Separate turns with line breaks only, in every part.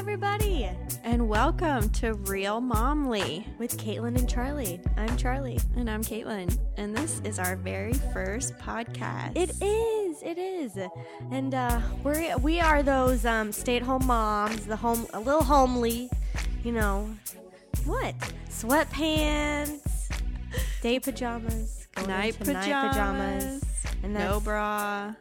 everybody,
And welcome to Real Momly.
with Caitlin and Charlie. I'm Charlie.
And I'm Caitlin. And this is our very first podcast.
It is, it is, and uh, we're we are those um, stay-at-home moms, the home, a little homely, you know, what? Sweatpants, day pajamas,
night pajamas.
night pajamas, and that's,
no bra.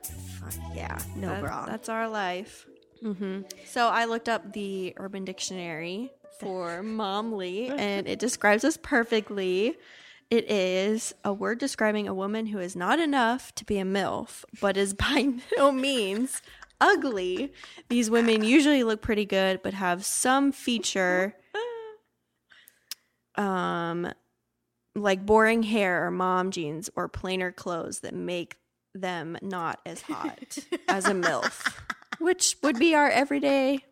yeah, no
That-
bra.
That's our life.
Mm-hmm.
So I looked up the Urban Dictionary for momly, and it describes us perfectly. It is a word describing a woman who is not enough to be a MILF, but is by no means ugly. These women usually look pretty good, but have some feature, um, like boring hair or mom jeans or plainer clothes that make them not as hot as a MILF, which would be our everyday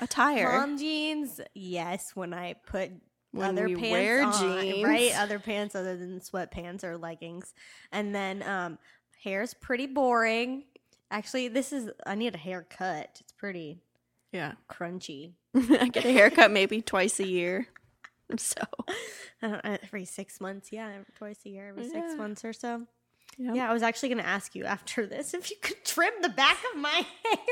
attire.
Mom jeans, yes. When I put
When
other pants
wear
on,
jeans.
right? Other pants other than sweatpants or leggings, and then um, hair's pretty boring. Actually, this is I need a haircut. It's pretty
Yeah.
crunchy.
I get a haircut maybe twice a year. So,
I don't, every six months, yeah, every- twice a year, every six months or so.
Yep.
Yeah, I was actually going to ask you after this if you could trim the back of my hair.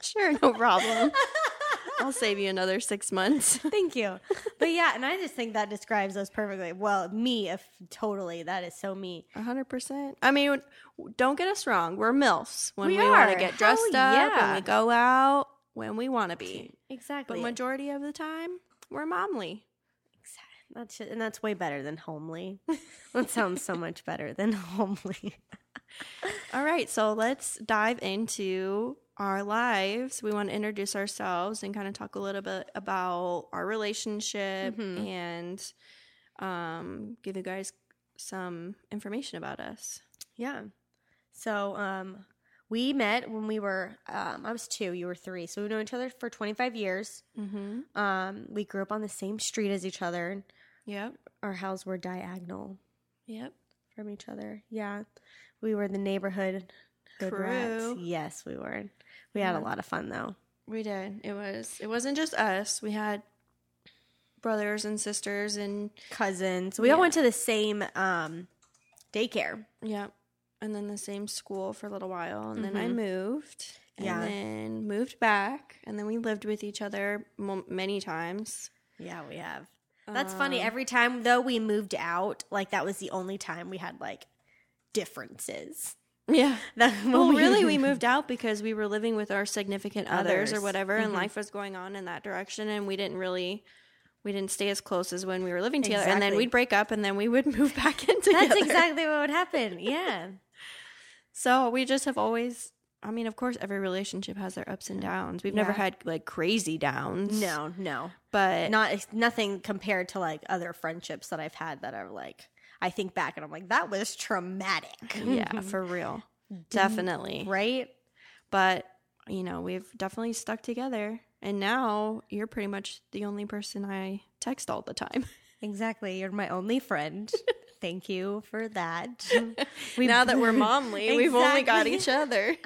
sure, no problem. I'll save you another six months.
Thank you. But yeah, and I just think that describes us perfectly. Well, me, if totally, that is so me.
A hundred percent. I mean, don't get us wrong. We're milfs when
We
we, want to get
Hell
dressed up
yeah.
and we go out when we want to be.
Exactly.
But majority of the time, we're momly.
That's and that's way better than homely. that sounds so much better than homely.
All right, so let's dive into our lives. We want to introduce ourselves and kind of talk a little bit about our relationship
Mhm.
and um, give you guys some information about us.
Yeah. So, um, we met when we were um, I was two, you were three, so we know each other for twenty five years.
Mm-hmm.
Um, we grew up on the same street as each other.
Yep.
Our houses were diagonal
Yep.
from each other. Yeah, we were the neighborhood hood rats. Yes, we were. We had a lot of fun though.
We did. It was. It wasn't just us. We had brothers and sisters, and
Cousins. We all went to the same um, daycare.
yep. And then the same school for a little while, and then I
Mhm.
moved, and
Yeah.
then moved back, and then we lived with each other mo- many times.
Yeah, we have. That's funny.
Um,
Every time though we moved out, like that was the only time we had like differences.
Yeah.
That
Well, really, we moved out because we were living with our significant others, or whatever, and
Mhm.
life was going on in that direction, and we didn't really. We didn't stay as close as when we were living together, and then we'd break up, and then we would move back in together.
That's exactly what would happen. Yeah.
So we just have always. I mean, of course, every relationship has their ups and downs. We've never had like crazy downs.
No, no.
But
Not nothing compared to like other friendships that I've had that are like I think back and I'm like that was traumatic.
yeah, for real, mm-hmm. definitely.
right?
But you know, we've definitely stuck together, and now you're pretty much the only person I text all the time.
Exactly. You're my only friend. Thank you for that. We-
now that we're momly, we've only got each other.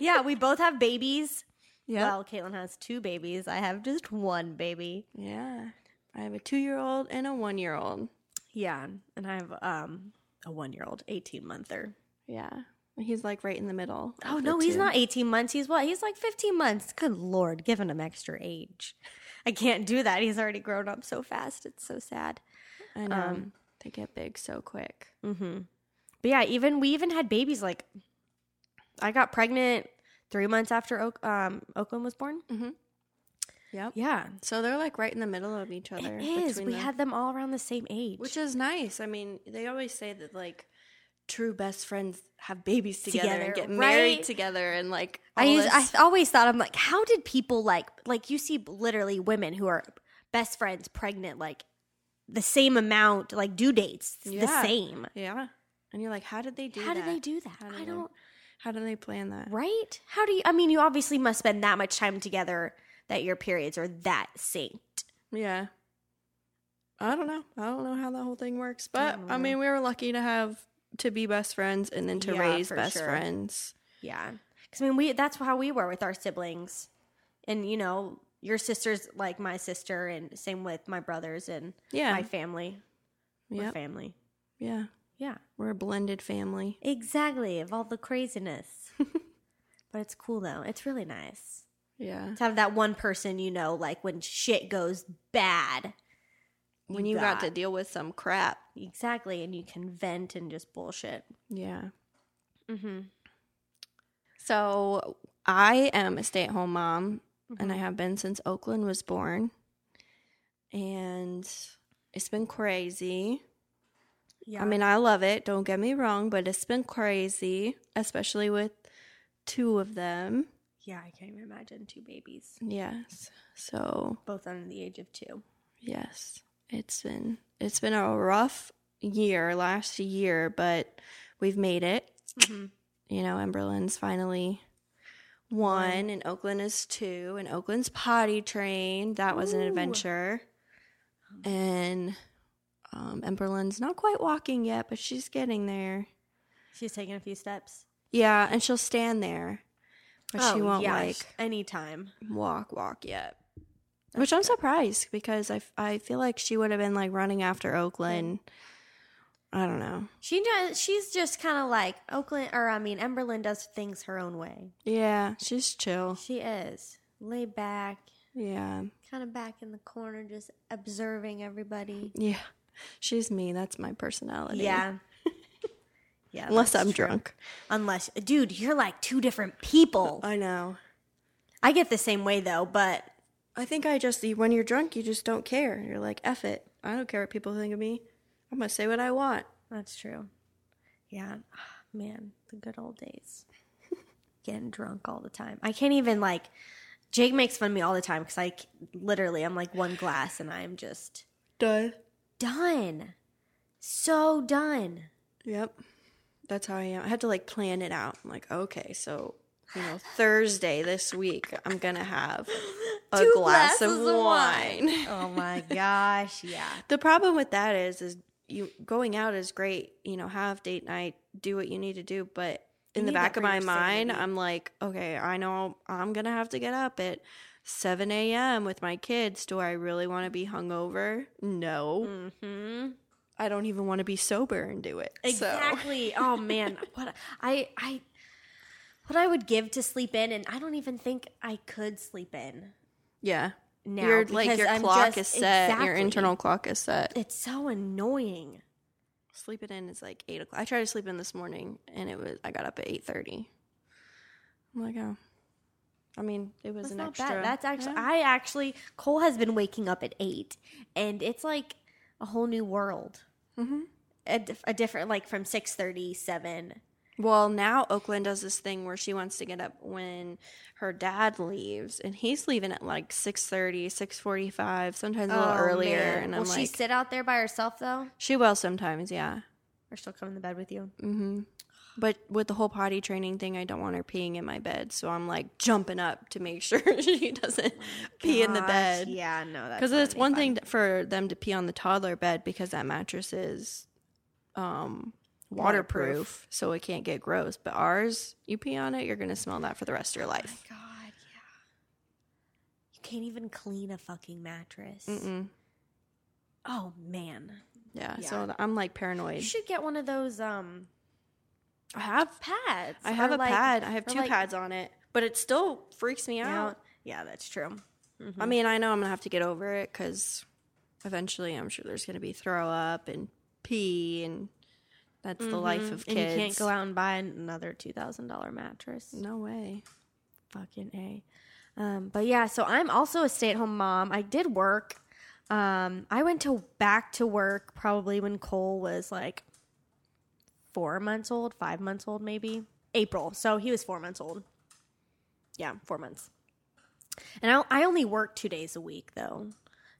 yeah, we both have babies.
Yeah,
Well, Caitlin has two babies. I have just one baby.
yeah. I have a two-year-old and a one-year-old.
Yeah, and I have um a one year old, eighteen monther.
Yeah, he's like right in the middle.
Oh no, he's
two.
not eighteen months. He's what? He's like fifteen months. Good lord, giving him extra age. I can't do that. He's already grown up so fast. It's so sad.
I know
um,
they get big so quick.
Mm-hmm. But yeah, even we even had babies. Like, I got pregnant three months after Oak, um, Oakland was born.
Yep.
Yeah,
So they're like right in the middle of each other.
it is. We
them.
had them all around the same age,
which is nice. I mean, they always say that like true best friends have babies together,
Together,
and get
right?
married together and like
I
all
use, I always thought I'm like, how did people like like you see literally women who are best friends pregnant like the same amount like due dates the same.
yeah. And you're like, how did they do that?
How
that?
do they do that?
How do
I don't
How do they plan that?
right. How do you? I mean, you obviously must spend that much time together that your periods are that synced.
Yeah. I don't know. I don't know how that whole thing works, but
don't
I, mean, we were lucky to have to be best friends and then to
Yeah,
raise best
sure.
friends.
Yeah, because I mean, we that's how we were with our siblings. and you know your sister's like my sister, and same with my brothers and
Yeah.
my family. We're family.
Yeah.
Yeah,
We're a blended family.
exactly. Of all the craziness, but it's cool though. It's really nice
Yeah.
to have that one person you know, like when shit goes bad.
When you got to deal with some crap.
Exactly, and you can vent and just bullshit.
Yeah.
Mm-hmm.
So I am a stay at home mom, and I have been since Oakland was born. And it's been crazy.
Yeah,
I mean, I love it. Don't get me wrong, but it's been crazy, especially with two of them.
yeah, I can't even imagine two babies,
Yes. So,
both under the age of two.
yes. It's been it's been a rough year last year, but we've made it.
Mm-hmm.
You know, Emberlin's finally one, and Oakland is two, and Oakland's potty trained. That was an adventure. And um, Emberlin's not quite walking yet, but she's getting there.
She's taking a few steps.
Yeah, and she'll stand there, but she
Oh,
won't
yeah,
like
anytime.
walk, walk yet. Which I'm surprised because I, f- I feel like she would have been like running after Oakland. I don't know.
She does. She's just kind of like Oakland, or I mean, Emberlyn does things her own way.
Yeah, she's chill.
She is laid back,
Yeah.
kind of back in the corner, just observing everybody.
Yeah. She's me. That's my personality.
Yeah, yeah.
Unless I'm
true.
drunk.
Unless, dude, you're like two different people.
I know.
I get the same way though, but
I think I just, when you're drunk, you just don't care. You're like, F it. I don't care what people think of me. I'm going to say what I want.
that's true. Yeah, man, the good old days. Getting drunk all the time. I can't even like. Jake makes fun of me all the time because I literally I'm like one glass and I'm just
Done.
Done, so done.
Yep. That's how I am. I had to like plan it out. I'm like, okay, so, you know, Thursday this week, I'm going to have a glass of
of
wine.
Oh my gosh, yeah.
The problem with that is, is you going out is great. You know, have date night, do what you need to do, but in
You
the back of my mind,
sanity.
I'm like, okay, I know I'm gonna have to get up at 7 a.m. with my kids. Do I really want to be hungover? No,
hmm
I don't even want to be sober and do it. So
Exactly. oh man, what I I what I would give to sleep in, and I don't even think I could sleep in
yeah,
now.
your like your
I'm
clock
just-
is set. Your internal clock is set.
It's so annoying.
Sleeping in is like eight o'clock. I tried to sleep in this morning, and it was I got up at eight thirty. I'm like, oh, I mean, it was an extra.
bad. That's actually
Yeah.
I actually Cole has been waking up at eight, and it's like a whole new world.
Mhm.
A, dif- a different like from six thirty seven.
Well, now Oakland does this thing where she wants to get up when her dad leaves, and he's leaving at like 6.30, 6.45, sometimes a little earlier. And I'm
Oh, Will
like,
she sit out there by herself though,
she will sometimes, yeah.
or she'll come in the bed with you?
hmm But with the whole potty training thing, I don't want her peeing in my bed, so I'm like jumping up to make sure she doesn't pee in the bed.
Yeah, no, that's
Because it's one
fun.
thing for them to pee on the toddler bed because that mattress is um, waterproof,
Waterproof.
so it can't get gross. But ours, you pee on it, you're gonna smell that for the rest of your life.
God, yeah. You can't even clean a fucking mattress.
Mm-mm.
Oh man,
Yeah,
Yeah.
so I'm like paranoid.
you should get one of those um
I have,
pads.
I have a
like-
pad. I have two
like-
pads on it, but it still freaks me
Yeah,
out.
yeah, that's true.
I mean, I know I'm gonna have to get over it because eventually, I'm sure there's gonna be throw up and pee, and that's the life of
Mm-hmm. And
kids.
you can't go out and buy another two thousand dollar mattress.
No way.
Fucking a. Um, but yeah, so I'm also a stay at home mom. I did work. Um, I went to back to work probably when Cole was like four months old, five months old, maybe April. So he was four months old. Yeah, four months. And I, I only work two days a week though.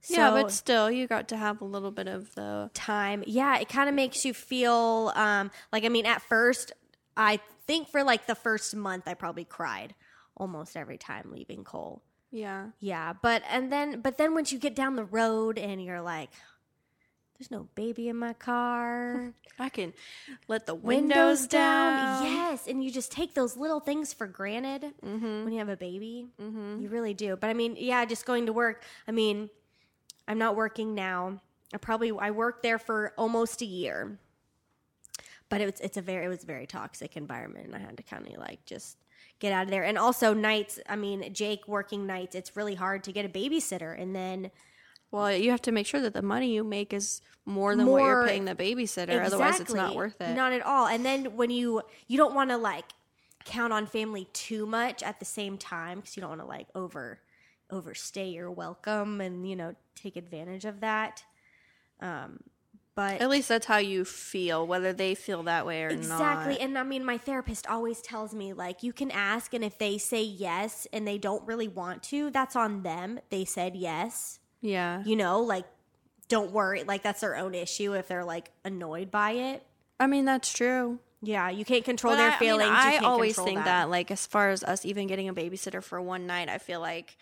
yeah, but still, you got to have a little bit of the.
time. Yeah, it kind of makes you feel um, like I mean, at first, I think for like the first month, I probably cried almost every time leaving Cole.
Yeah.
Yeah, but and then but then once you get down the road and you're like, there's no baby in my car.
I can let the windows, down.
Yes, and you just take those little things for granted when you have a baby. Mm-hmm. You really do. But I mean, yeah, just going to work. I mean, I'm not working now. I probably I worked there for almost a year, but it's it's a very it was a very toxic environment, and I had to kind of like just get out of there. And also nights. I mean, Jake working nights. It's really hard to get a babysitter, and then
Well, you have to make sure that the money you make is more than what you're paying the babysitter. Otherwise, it's not worth it.
Not at all. And then when you you don't want to like count on family too much at the same time because you don't want to like over overstay your welcome and you know take advantage of that. Um, but
At least that's how you feel, whether they feel that way or
Exactly.
not. Exactly.
And I mean, my therapist always tells me, like, you can ask, and if they say yes and they don't really want to, that's on them. They said yes.
Yeah.
You know, like, don't worry. Like, that's their own issue if they're, like, annoyed by it.
I mean, that's true.
Yeah, you can't control
But
their
I,
feelings.
I, mean, I always think that. like, as far as us even getting a babysitter for one night, I feel like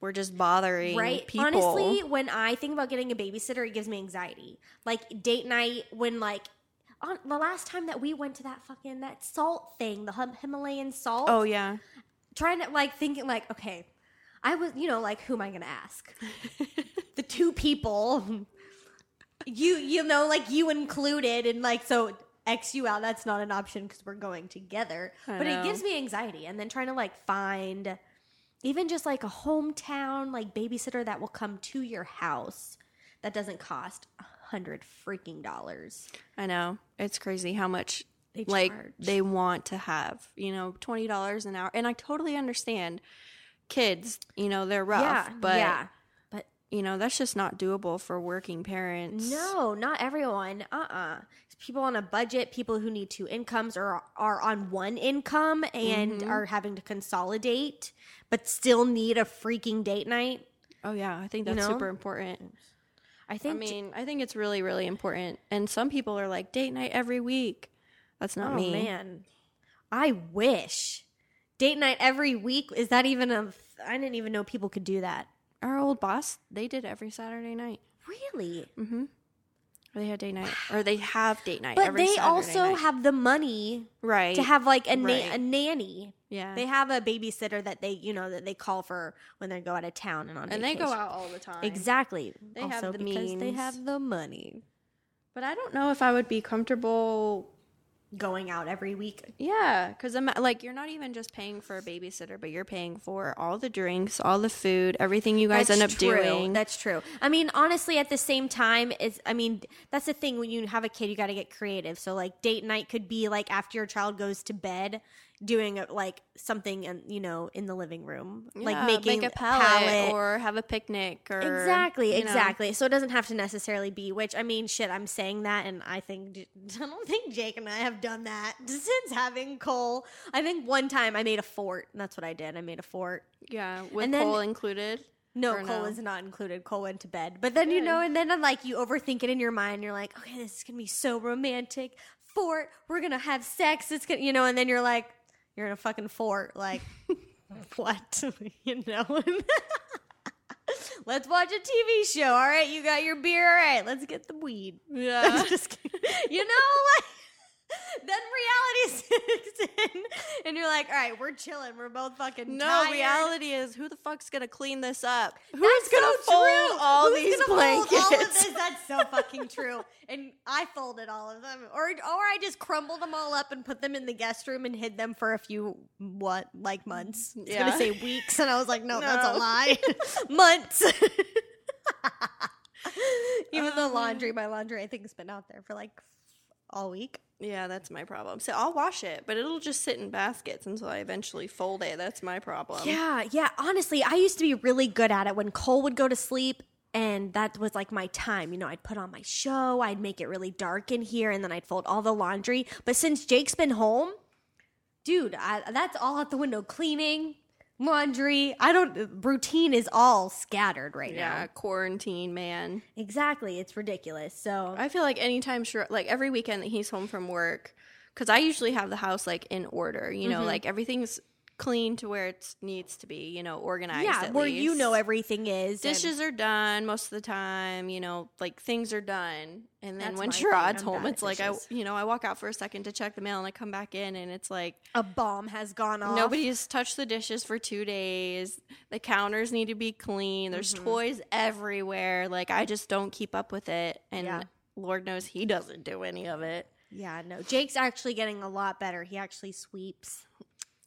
we're just bothering
Right.
people.
Honestly, when I think about getting a babysitter, it gives me anxiety. Like date night, when like on the last time that we went to that fucking that salt thing, the Himalayan salt.
oh yeah,
trying to like thinking like okay i was you know like who am i gonna ask? The two people. You you know like you included and like so x you out that's not an option because we're going together.
I
but it gives me anxiety and then trying to like find even just like a hometown like babysitter that will come to your house that doesn't cost a hundred freaking dollars.
I know. It's crazy how much
They
like they want to have. You know, twenty dollars an hour, and I totally understand. Kids, you know, they're rough,
yeah
but
yeah but
you know that's just not doable for working parents.
No, not everyone. Uh uh People on a budget, people who need two incomes or are on one income and
Mm-hmm.
are having to consolidate, but still need a freaking date night.
Oh yeah, I think that's
know?
super important.
I think I
mean, I think it's really, really important. And some people are like date night every week. That's not
oh
me.
man, I wish date night every week. Is that even a? I didn't even know people could do that.
Our old boss, they did every Saturday night.
Really? Mm-hmm.
Or they had date night, or they have date night.
But they
Saturday
also
night.
have the money
right
to have like a, na-
Right.
a nanny.
yeah,
They have a babysitter that they, you know, that they call for when they go out of town and on
and they go out all the time.
Exactly.
They have the
because they have the money.
But I don't know if I would be comfortable.
Going out every week.
Yeah, because I'm like you're not even just paying for a babysitter, but you're paying for all the drinks, all the food, everything you guys end up
true.
doing.
That's true. I mean, honestly, at the same time, is I mean, that's the thing when you have a kid, you got to get creative. So like date night could be like after your child goes to bed, doing a, like something, and you know, in the living room, like making
make a palette, or have a picnic or
Exactly,
you know.
exactly. So it doesn't have to necessarily be. Which I mean, shit. I'm saying that, and I think I don't think Jake and I have done that since having Cole. I think one time I made a fort. And that's what I did. I made a fort.
Yeah, with
And then-
Cole included.
No, Cole
no?
is not included. Cole went to bed. But then you know, and then I'm like, you overthink it in your mind. You're like, okay, this is gonna be so romantic. Fort. We're gonna have sex. It's gonna, you know, and then you're like, you're in a fucking fort. Like, what? you know. Let's watch a TV show. All right, you got your beer. All right, let's get the weed.
Yeah.
Just you know, like then reality sits in, and you're like, all right, we're chilling. We're both fucking
No,
tired.
reality is who the fuck's gonna clean this up? Who's
That's
gonna
so
fold
true.
all
Who's
these blankets?
all of this? That's so fucking true. And I folded all of them, or or I just crumbled them all up and put them in the guest room and hid them for a few what like months. I was
Yeah.
gonna say weeks, and I was like, no, that's a lie. months. Even the um, laundry, my laundry, I think has been out there for like all week.
Yeah, that's my problem. So I'll wash it, but it'll just sit in baskets until I eventually fold it. That's my problem.
Yeah, yeah. Honestly, I used to be really good at it when Cole would go to sleep. And that was like my time. You know, I'd put on my show, I'd make it really dark in here, and then I'd fold all the laundry. But since Jake's been home, dude, I, that's all out the window. Cleaning, laundry. I don't, routine is all scattered right
Yeah,
now.
quarantine, man.
Exactly. It's ridiculous. So,
I feel like anytime, sure, like every weekend that he's home from work, because I usually have the house like in order, you know,
Mm-hmm.
like everything's clean to where it needs to be, you know, organized.
yeah, where you know everything is. and-
Dishes are done most of the time, you know, like things are done. And then when Sherrod's home, it's like. I, you know, I walk out for a second to check the mail and I come back in and it's like
a bomb has gone off.
nobody's touched the dishes for two days. The counters need to be clean. There's
Mm-hmm.
toys everywhere. Like I just don't keep up with it, and
Yeah.
Lord knows he doesn't do any of it.
Yeah, no. Jake's actually getting a lot better. He actually sweeps.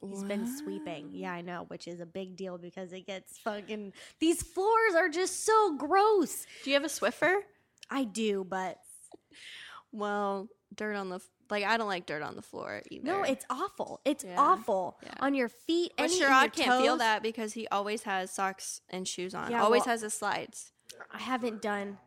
He's been sweeping. Yeah, I know, which is a big deal because it gets fucking. These floors are just so gross.
Do you have a Swiffer?
I do, but
Well, dirt on the like I don't like dirt on the floor either.
no, it's awful. It's
Yeah.
awful
Yeah.
on your feet.
But
any in your
Sherrod can't feel that because he always has socks and shoes on.
Yeah,
always
well-
has his slides.
I haven't done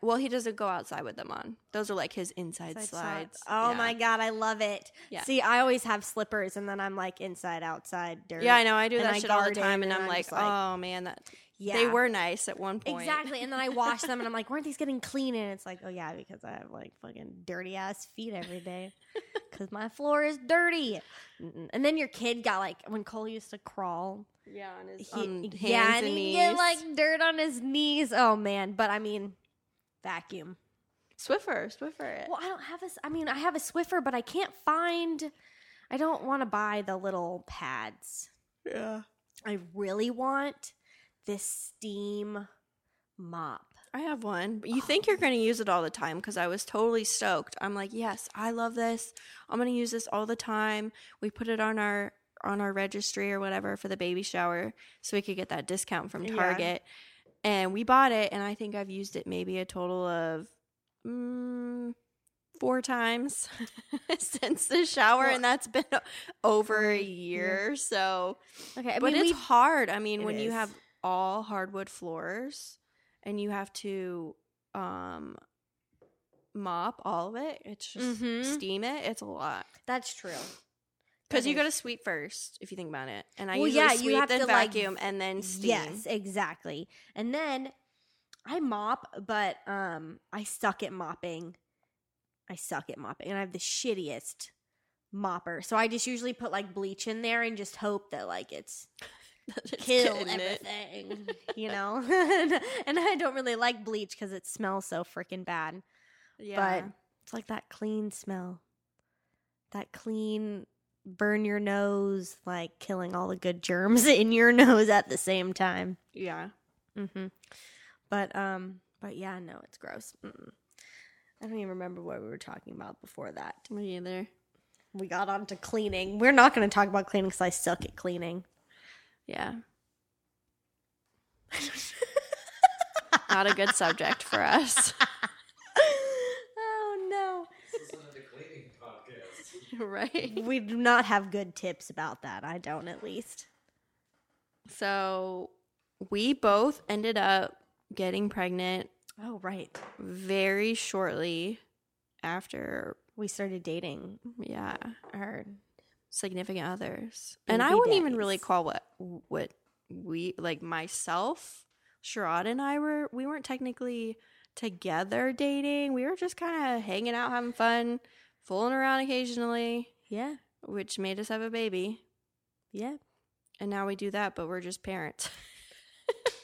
Well, he doesn't go outside with them on. Those are like his inside
side
slides.
socks. Oh
Yeah.
my god, I love it.
Yeah.
See, I always have slippers, and then I'm like inside, outside, dirt.
Yeah, I know. I do that
I
shit all the time, and,
and
I'm,
I'm
like,
like-
oh man, that
Yeah,
they were nice at one point.
Exactly. And then I wash them and I'm like, weren't these getting clean? And it's like, oh, yeah, because I have like fucking dirty ass feet every day because my floor is dirty. And then your kid got like, when Cole used to crawl,
Yeah, on his
he, um,
on hands
yeah,
and
and
knees.
he get like dirt on his knees. Oh, man. But I mean, vacuum.
Swiffer, Swiffer. It.
Well, I don't have a, I mean, I have a Swiffer, but I can't find, I don't want to buy the little pads.
Yeah,
I really want this steam mop.
I have one. But you think you're going to use it all the time because I was totally stoked. I'm like, yes, I love this. I'm going to use this all the time. We put it on our on our registry or whatever for the baby shower so we could get that discount from
Yeah.
And we bought it, and I think I've used it maybe a total of mm, four times since the shower,
Well,
and that's been over a year. So,
Okay. I
but
mean,
it's
we
hard. I mean, when you have all hardwood floors and you have to um mop all of it, it's just
Mhm.
steam it. It's a lot
that's true.
Because you got to sweep first if you think about it. And I
Well,
usually
yeah, you
sweep
have
then
to, like,
vacuum and then steam.
Yes, exactly. And then I mop, but um I suck at mopping. I suck at mopping and I have the shittiest mopper. So I just usually put like bleach in there and just hope that like it's
It's
kill
it.
everything, you know. and I don't really like bleach cuz it smells so freaking bad.
Yeah.
But it's like that clean smell. That clean burn your nose like killing all the good germs in your nose at the same time.
yeah.
Mm-hmm. But um, but yeah, no, it's gross. Mm-mm. I don't even remember what we were talking about before that.
Me either.
We got on to cleaning. We're not going to talk about cleaning because I suck at cleaning.
Yeah. Not a good subject for us.
oh no,
This isn't a cleaning podcast.
right.
we do not have good tips about that. I don't, at least.
So we both ended up getting pregnant
Oh right,
very shortly after,
we started dating
yeah,
our
significant others. and I wouldn't even really call what what we like myself, Sherrod and I were we weren't technically together dating. We were just kind of hanging out, having fun, fooling around occasionally,
yeah
which made us have a baby.
yeah.
And now we do that, but we're just parents.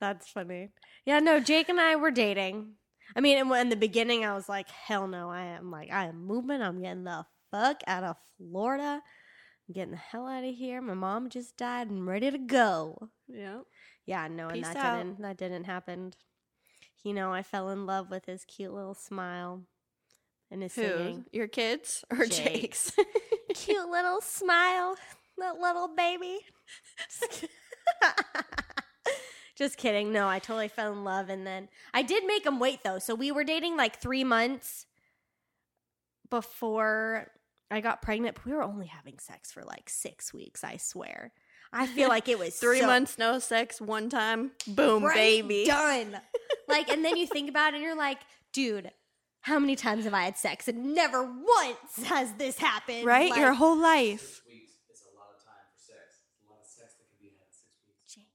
That's funny. Yeah, no, Jake and I were dating. I mean, in, in the beginning, I was like, hell no. I am like, I am moving. I'm getting the fuck out of Florida. I'm getting the hell out of here. My mom just died. I'm ready to go.
Yeah.
Yeah, no, and
Peace
that
out.
didn't that didn't happen. You know, I fell in love with his cute little smile and his
Who?
singing.
Your kids or
Jake.
Jake's?
cute little smile, that little baby. Just kidding. No, I totally fell in love. And then I did make him wait, though. So we were dating like three months before I got pregnant. But we were only having sex for like six weeks, I swear. I feel like it was
Three
so-
months no sex, one time, boom,
Right?
baby.
Done. like, and then you think about it and you're like, dude, how many times have I had sex? And never once has this happened.
Right?
Like,
Your whole life.
Six weeks is a lot of time for sex. A lot of sex that can be had in six weeks.
Jake,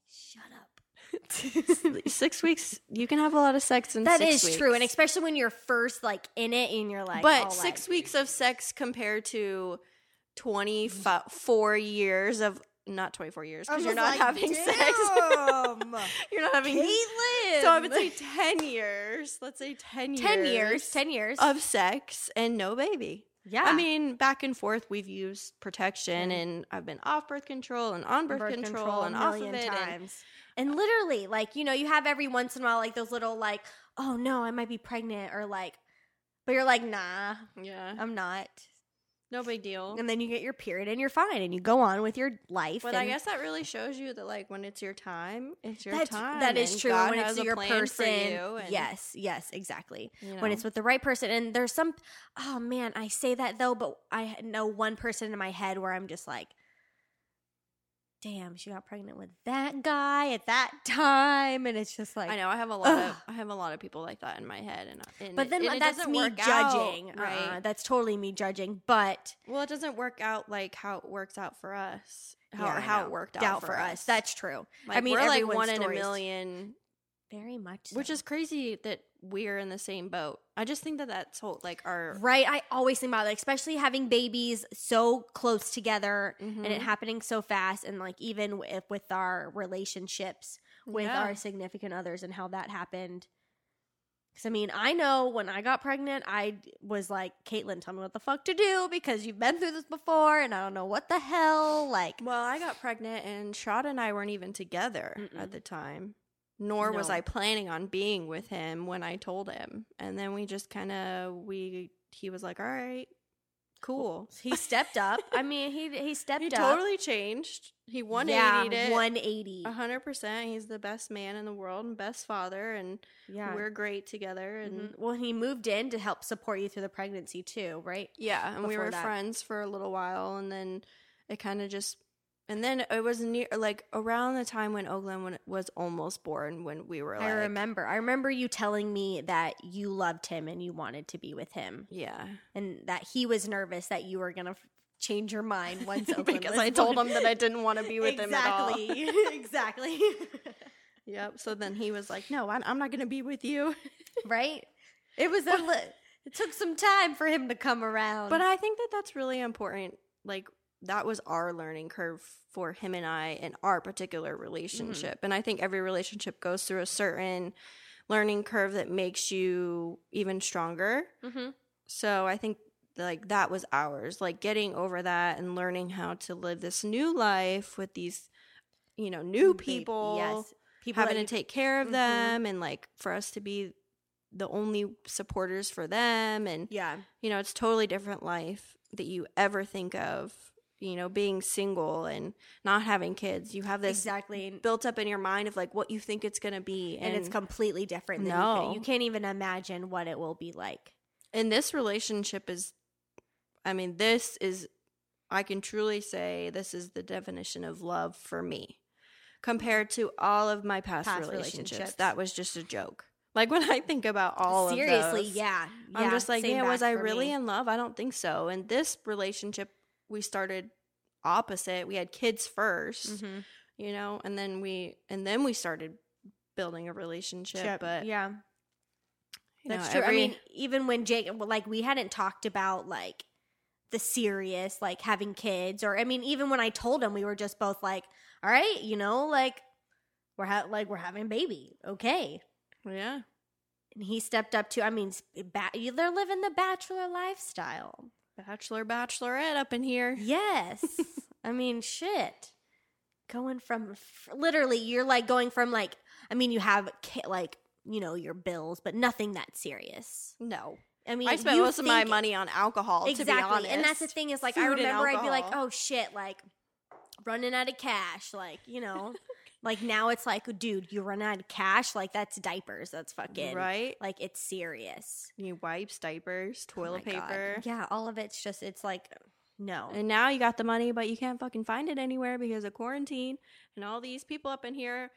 shut up.
six weeks, you can have a lot of sex in
That
six
is true, and especially when you're first like in it, and you're like,
but
all
six
like-
weeks of sex compared to 24 years of not 24 years because you're not having sex. You're not having
Caitlin.
So I would say 10 years. Let's say 10 years.
10 years. 10 years.
of sex and no baby.
yeah.
I mean, back and forth, we've used protection, mm. and I've been off birth control and on birth, control, and
a
off of it. and-
times. And literally, like, you know, you have every once in a while, like, those little, like, oh no, I might be pregnant, or like, but you're like, nah,
yeah,
I'm not.
No big deal.
And then you get your period and you're fine and you go on with your life.
But I guess that really shows you that, like, when it's your time, it's your
that's,
time.
that is true.
God
when it's your person.
you,
yes, yes, exactly.
you
When it's with the right person. And there's some, oh man, I say that though, but I know one person in my head where I'm just like, damn, she got pregnant with that guy at that time. And it's just like,
I know I have a lot
Ugh.
of I have a lot of people like that in my head, and, and
But
it-
then
and
that's me
work out,
judging.
right?
Uh, that's totally me judging. But
Well, it doesn't work out like how it works out for us, how
Yeah,
how it worked out, for,
for us. That's true.
like,
I mean,
we're like one in a million,
Very much.
which is crazy that we're in the same boat. I just think that that's whole like our
right. I always think about it, especially having babies so close together and it
Mhm.
happening so fast, and like even with, with our relationships with
Yeah.
our significant others and how that happened. Because I mean, I know when I got pregnant, I was like, Caitlin, tell me what the fuck to do because you've been through this before, and I don't know what the hell. Like,
Well, I got pregnant and Shad and I weren't even together
Mm-mm.
at the time. Nor was I planning on being with him when I told him. And then we just kind of we he was like, "All right, cool."
he stepped up. I mean, he he stepped
He
up.
totally changed. He 180'd
yeah,
it.
180.
Hundred percent. He's the best man in the world and best father, and
Yeah.
we're great together. And
Mhm. Well, he moved in to help support you through the pregnancy too, right?
yeah, and we were
that.
friends for a little while, and then it kind of just, and then it was near like around the time when Oakland was almost born, when we were like,
I remember. I remember you telling me that you loved him and you wanted to be with him,
yeah,
and that he was nervous that you were gonna f- change your mind once Oakland
because I told him that I didn't want to be with him at all.
exactly, exactly,
Yep. So then he was like, "No, I'm I'm not gonna be with you."
right? It was a. Li- it took some time for him to come around,
But I think that that's really important. Like that was our learning curve for him and I in our particular relationship. And I think every relationship goes through a certain learning curve that makes you even stronger.
Mhm.
So I think like that was ours. Like getting over that and learning how to live this new life with these you know, new people.
yes, people
having to take care of
Mhm.
them and like for us to be the only supporters for them and
yeah,
you know, it's totally different life that you ever think of. You know, being single and not having kids. You have this
exactly.
built up in your mind of like what you think it's gonna be,
and it's completely different. Than
No.
you, could, you can't even imagine what it will be like.
and this relationship is. I mean, this is. I can truly say this is the definition of love for me, compared to all of my past,
Past
relationships.
relationships.
That was just a joke. Like when I think about all
Seriously,
of those,
yeah,
I'm
yeah,
just like, yeah, was I really
me.
in love? I don't think so. And this relationship, we started opposite. We had kids 1st
Mhm.
you know, and then we and then we started building a relationship.
Chip,
But
yeah,
you know,
that's true.
every-
I mean, even when Jake, like, we hadn't talked about like the serious, like having kids, or I mean, even when I told him, we were just both like, all right, you know, like we're ha- like we're having a baby, okay.
yeah,
And he stepped up to. I mean, ba- they're living the bachelor lifestyle.
Bachelor, bachelorette up in here.
Yes. I mean, shit. Going from f- literally, you're like going from like, I mean, you have like, you know, your bills, but nothing that serious.
No,
I mean,
I spent
you
most of my
think-
money on alcohol. To be
Exactly.
honest,
And that's the thing is like, I
Food and
remember I'd be like,
alcohol.
oh shit, like running out of cash. Like, you know, like now it's like, dude, you run out of cash. Like, that's diapers. That's fucking,
right.
like, it's serious.
You wipes, diapers,
Oh
toilet
God.
paper.
Yeah. All of it's just, it's like, no.
And now you got the money, but you can't fucking find it anywhere because of quarantine and all these people up in here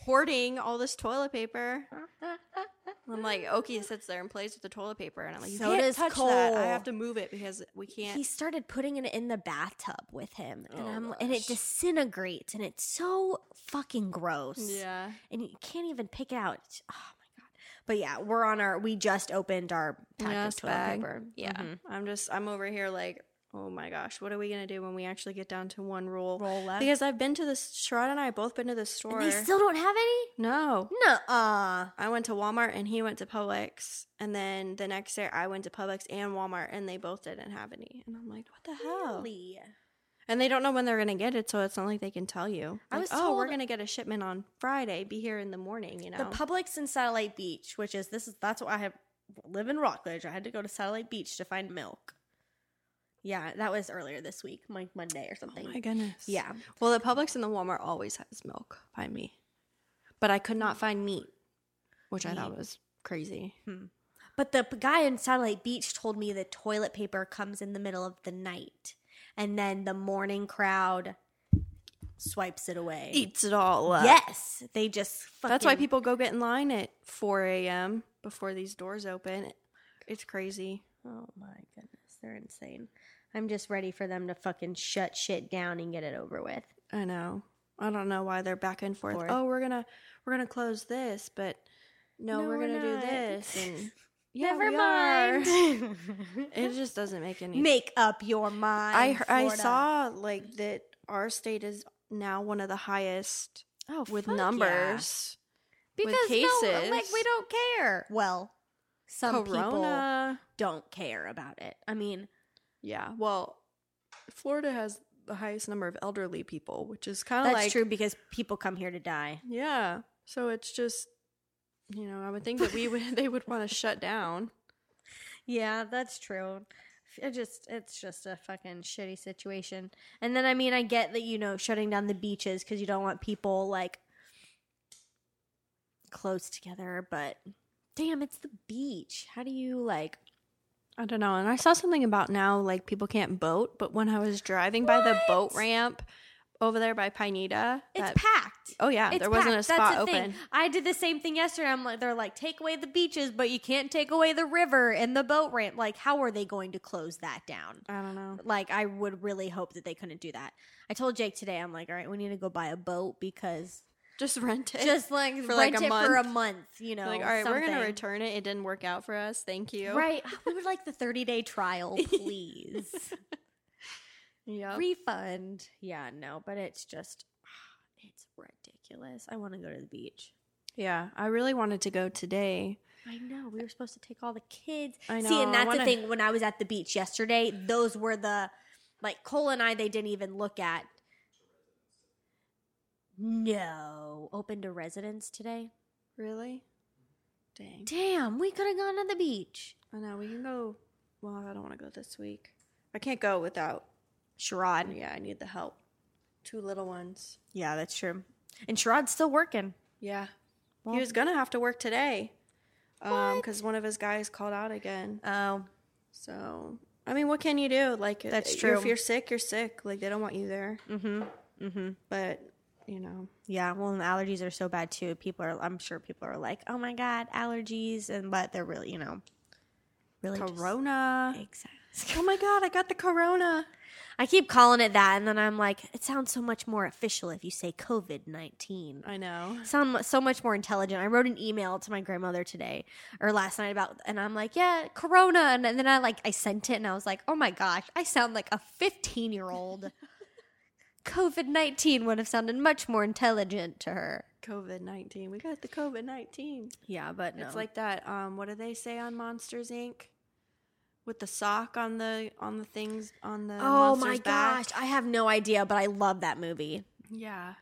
hoarding all this toilet paper. I'm like, Oki sits there and plays with the toilet paper, and I'm like, you
So
can't touch that. I have to move it because we can't.
he started putting it in the bathtub with him and
Oh,
I'm and it disintegrates and it's so fucking gross.
yeah,
And you can't even pick it out. It's- oh my god. But yeah, we're on our we just opened our pack
Yes,
of toilet
bag.
paper.
yeah.
Mhm.
I'm just, I'm over here like, oh my gosh, what are we gonna do when we actually get down to one roll?
Roll left.
Because I've been to this. Sherrod and I have both been to the store.
And they still don't have any?
no,
No. Uh.
I went to Walmart and he went to Publix, and then the next day I went to Publix and Walmart, and they both didn't have any. And I'm like, what the hell?
Really?
And they don't know when they're gonna get it, so it's not like they can tell you.
I
Like,
was
oh, we're gonna get a shipment on Friday. Be here in the morning. You know.
The Publix in Satellite Beach, which is this is that's what I have live in Rockledge. I had to go to Satellite Beach to find milk. Yeah, that was earlier this week, like Monday or
oh
something.
my goodness.
yeah.
Well, the Publix and the Walmart always has milk. by me, but I could not find meat, which I thought was crazy. Hmm.
But the guy in Satellite Beach told me that toilet paper comes in the middle of the night, and then the morning crowd swipes it away.
Eats it all up.
Yes, they just. Fucking,
That's why people go get in line at 4 a.m. before these doors open. It's crazy.
Oh my goodness, they're insane. I'm just ready for them to fucking shut shit down and get it over with.
I know. I don't know why they're back and forth.
Forth.
Oh, we're gonna we're gonna close this, but no,
No,
we're
we're
gonna do this. And yeah,
Never mind.
It just doesn't make any.
Make up your mind.
I I saw like that our state is now one of the highest
oh,
with
fuck yeah.
numbers.
because
with
no, like we don't care. Well, some people don't care about it. I mean,
Yeah. Well, Florida has the highest number of elderly people, which is kind of
that's
like
true because people come here to die.
Yeah. So it's just you know, I would think that we would they would want to shut down.
Yeah, that's true. It just it's just a fucking shitty situation. And then I mean, I get that you know shutting down the beaches because you don't want people like close together, but damn, it's the beach. How do you like?
I don't know. And I saw something about now like people can't boat, but when I was driving by the boat ramp over there by Pineda,
It's
that-
packed.
oh yeah,
It's
there wasn't a
packed.
spot
That's the
open.
Thing. I did the same thing yesterday. I'm like, they're like, take away the beaches, but you can't take away the river and the boat ramp. Like, how are they going to close that down?
I don't know.
Like, I would really hope that they couldn't do that. I told Jake today, I'm like, all right, we need to go buy a boat because
Just rent it.
just like
For,
rent
like, a
it for a
month.
month, you know.
like, all right, we're gonna return it. It didn't work out for us. Thank you.
Right. We would like the 30 day trial, please.
Yep.
Refund. Yeah, no, but it's just, it's ridiculous. I want to go to the beach.
yeah. I really wanted to go today.
I know. We were supposed to take all the kids.
I
See,
know,
and that's
wanna-
the thing. When I was at the beach yesterday, those were the like Cole and I. They didn't even look at. No, open to residents today.
Really? Dang.
Damn, we could have gone to the beach.
I know. We can go. Well, I don't want to go this week. I can't go without.
Sherrod.
Yeah, I need the help. Two little ones.
Yeah, that's true. And Sherrod's still working.
Yeah.
Well-
he was gonna have to work today. Um, because one of his guys called out again.
Oh,
So I mean, what can you do? Like
That's true.
If you're sick, you're sick. Like they don't want you there.
mm-hmm, mm-hmm.
But you know,
Yeah, well, and allergies are so bad too. People are, I'm sure people are like, oh my god, allergies, and but they're really, you know, really just-
Corona.
Exactly.
Oh my god, I got the Corona.
I keep calling it that, and then I'm like, it sounds so much more official if you say COVID nineteen.
I know.
Sound so much more intelligent. I wrote an email to my grandmother today or last night about, and I'm like, yeah, Corona, and, and then I like I sent it, and I was like, oh my gosh, I sound like a 15 year old. COVID nineteen would have sounded much more intelligent to her.
COVID nineteen. We got the COVID nineteen.
Yeah, but
It's like that. Um, what do they say on Monsters Inc? With the sock on the on the things on the
oh my
back.
gosh, I have no idea, but I love that movie.
Yeah,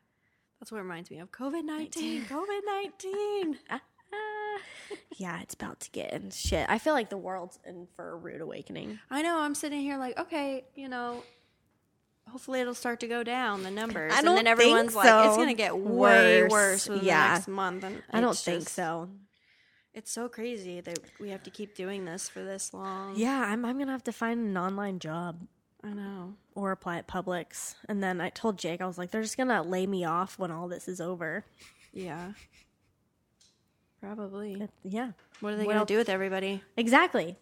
that's what it reminds me of. COVID nineteen. COVID nineteen.
yeah, it's about to get in shit. I feel like the world's in for a rude awakening.
I know. I'm sitting here like, okay, you know, hopefully it'll start to go down the numbers,
I
and then everyone's
think
like, it's gonna get way
Worse.
worse
Yeah.
the next month. And
I don't think
just-
so.
It's so crazy that we have to keep doing this for this long.
Yeah, I'm, I'm gonna have to find an online job
I know.
or apply at Publix. And then I told Jake, I was like, they're just gonna lay me off when all this is over.
Yeah. Probably.
Yeah,
What are they gonna do with everybody?
exactly.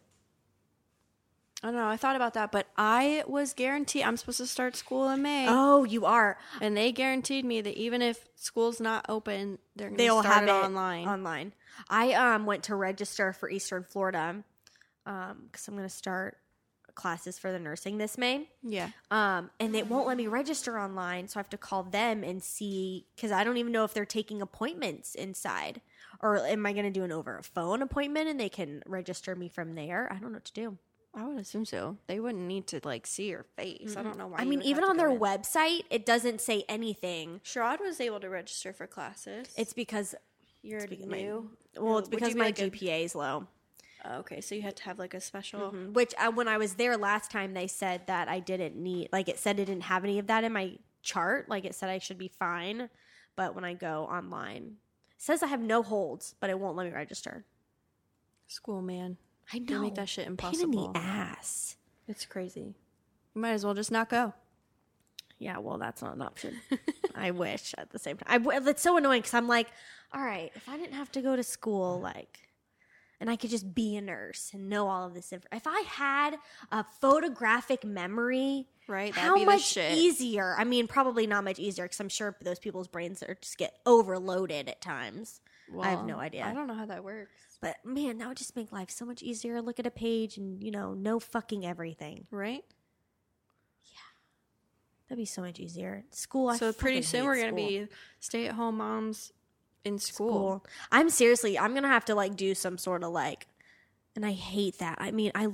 I don't know. I thought about that, but I was guaranteed I'm supposed to start school in May,
Oh, you are.
and they guaranteed me that even if school's not open, they're gonna
They'll
start
have
it online.
Online. I um went to register for Eastern Florida, um, because I'm gonna start classes for the nursing this May.
Yeah.
Um, and they won't let me register online, so I have to call them and see because I don't even know if they're taking appointments inside, or am I going to do an over a phone appointment and they can register me from there? I don't know what to do.
I would assume so. They wouldn't need to like see your face. I don't know why.
I mean, even on their
in.
website, it doesn't say anything.
Sherrod was able to register for classes.
It's because
you're
because
new.
my, well, it's because
be,
my
like,
GPA is low.
Oh, okay, so you had to have like a special.
Which uh, when I was there last time, they said that I didn't need, like it said it didn't have any of that in my chart. Like it said I should be fine. But when I go online, it says I have no holds, but it won't let me register.
School man,
I
They
know.
make that shit
Pain in
impossible.
the ass.
It's crazy. You might as well just not go.
Yeah, well, that's not an option. I wish at the same time. I w- it's so annoying because I'm like, all right, if I didn't have to go to school, like, and I could just be a nurse and know all of this. Inf- if I had a photographic memory,
Right, that'd
How
be
much
shit.
easier? I mean, probably not much easier because I'm sure those people's brains are just get overloaded at times. I have no idea.
I don't know how that works.
But man, that would just make life so much easier. Look at a page and you know, know fucking everything.
Right. Yeah.
That'd be so much easier. School. I
so pretty soon we're gonna be stay-at-home moms in school.
school. I'm seriously, I'm gonna have to like do some sort of like, and I hate that. I mean, I